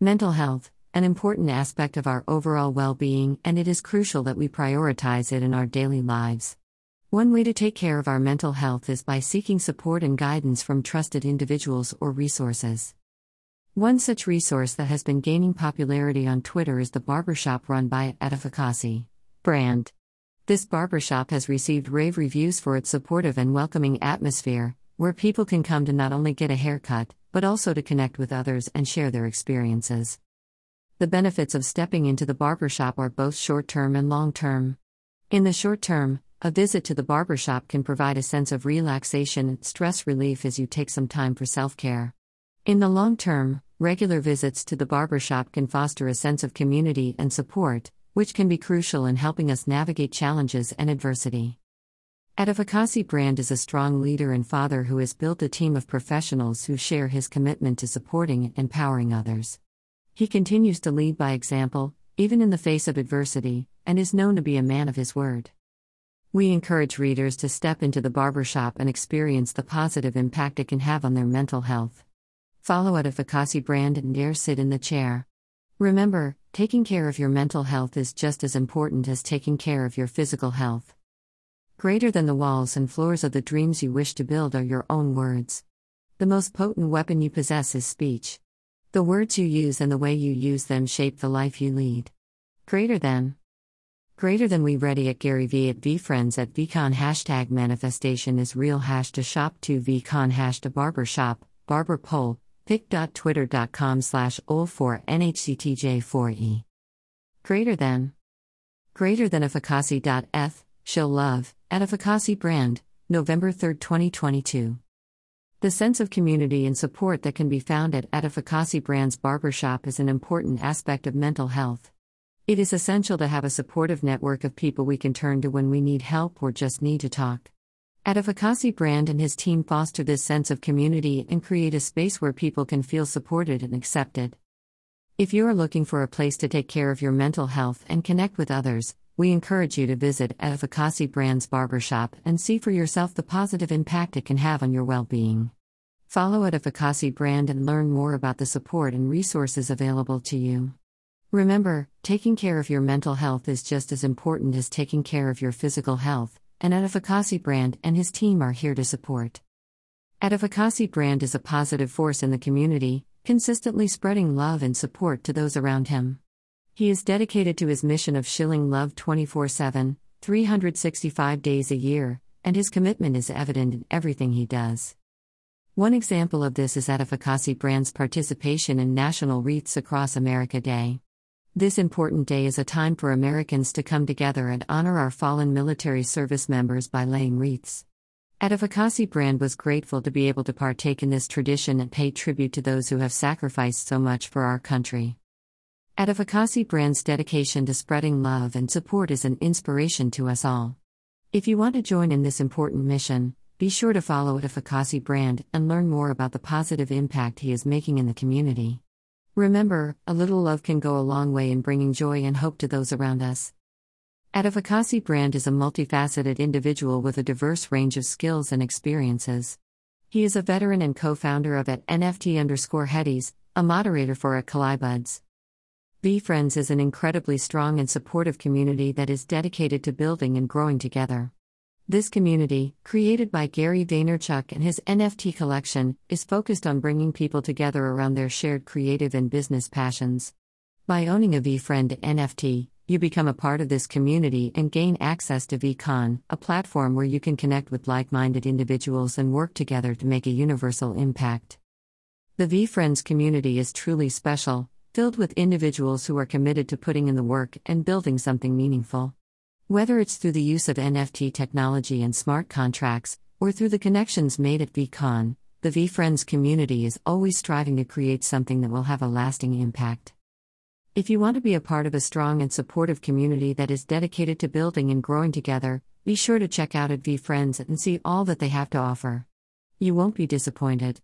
Mental health, an important aspect of our overall well being, and it is crucial that we prioritize it in our daily lives. One way to take care of our mental health is by seeking support and guidance from trusted individuals or resources. One such resource that has been gaining popularity on Twitter is the barbershop run by Edificasi brand. This barbershop has received rave reviews for its supportive and welcoming atmosphere, where people can come to not only get a haircut, but also to connect with others and share their experiences. The benefits of stepping into the barbershop are both short term and long term. In the short term, a visit to the barbershop can provide a sense of relaxation and stress relief as you take some time for self care. In the long term, regular visits to the barbershop can foster a sense of community and support, which can be crucial in helping us navigate challenges and adversity. Edificasi Brand is a strong leader and father who has built a team of professionals who share his commitment to supporting and empowering others. He continues to lead by example, even in the face of adversity, and is known to be a man of his word. We encourage readers to step into the barbershop and experience the positive impact it can have on their mental health. Follow Edificasi brand and dare sit in the chair. Remember, taking care of your mental health is just as important as taking care of your physical health. Greater than the walls and floors of the dreams you wish to build are your own words. The most potent weapon you possess is speech. The words you use and the way you use them shape the life you lead. Greater than. Greater than we ready at Gary Vee at VeeFriends at VeeCon hashtag manifestation is real hash to shop to VeeCon hash to barber shop, barber pole, pic.twitter.com slash ol4 nhctj4e. Greater than. Greater than efficacy.eth, show love, Edificasi brand, November 3, 2022. The sense of community and support that can be found at Edificasi Brand's barbershop is an important aspect of mental health. It is essential to have a supportive network of people we can turn to when we need help or just need to talk. Edificasi Brand and his team foster this sense of community and create a space where people can feel supported and accepted. If you are looking for a place to take care of your mental health and connect with others, we encourage you to visit Edificasi Brand's barbershop and see for yourself the positive impact it can have on your well being. Follow Edificasi Brand and learn more about the support and resources available to you. Remember, taking care of your mental health is just as important as taking care of your physical health, and Edificasi Brand and his team are here to support. Edificasi Brand is a positive force in the community, consistently spreading love and support to those around him. He is dedicated to his mission of shilling love 24 7, 365 days a year, and his commitment is evident in everything he does. One example of this is Edificasi Brand's participation in National Wreaths Across America Day. This important day is a time for Americans to come together and honor our fallen military service members by laying wreaths. Edificasi Brand was grateful to be able to partake in this tradition and pay tribute to those who have sacrificed so much for our country. Edificasi Brand's dedication to spreading love and support is an inspiration to us all. If you want to join in this important mission, be sure to follow Edificasi Brand and learn more about the positive impact he is making in the community. Remember, a little love can go a long way in bringing joy and hope to those around us. Edificasi Brand is a multifaceted individual with a diverse range of skills and experiences. He is a veteran and co founder of at NFT underscore Headies, a moderator for at Kalibuds. VeeFriends is an incredibly strong and supportive community that is dedicated to building and growing together. This community, created by Gary Vaynerchuk and his NFT collection, is focused on bringing people together around their shared creative and business passions. By owning a VeeFriend NFT, you become a part of this community and gain access to VeeCon, a platform where you can connect with like minded individuals and work together to make a universal impact. The VeeFriends community is truly special, filled with individuals who are committed to putting in the work and building something meaningful. Whether it's through the use of NFT technology and smart contracts, or through the connections made at VeeCon, the VeeFriends community is always striving to create something that will have a lasting impact. If you want to be a part of a strong and supportive community that is dedicated to building and growing together, be sure to check out at VeeFriends and see all that they have to offer. You won't be disappointed.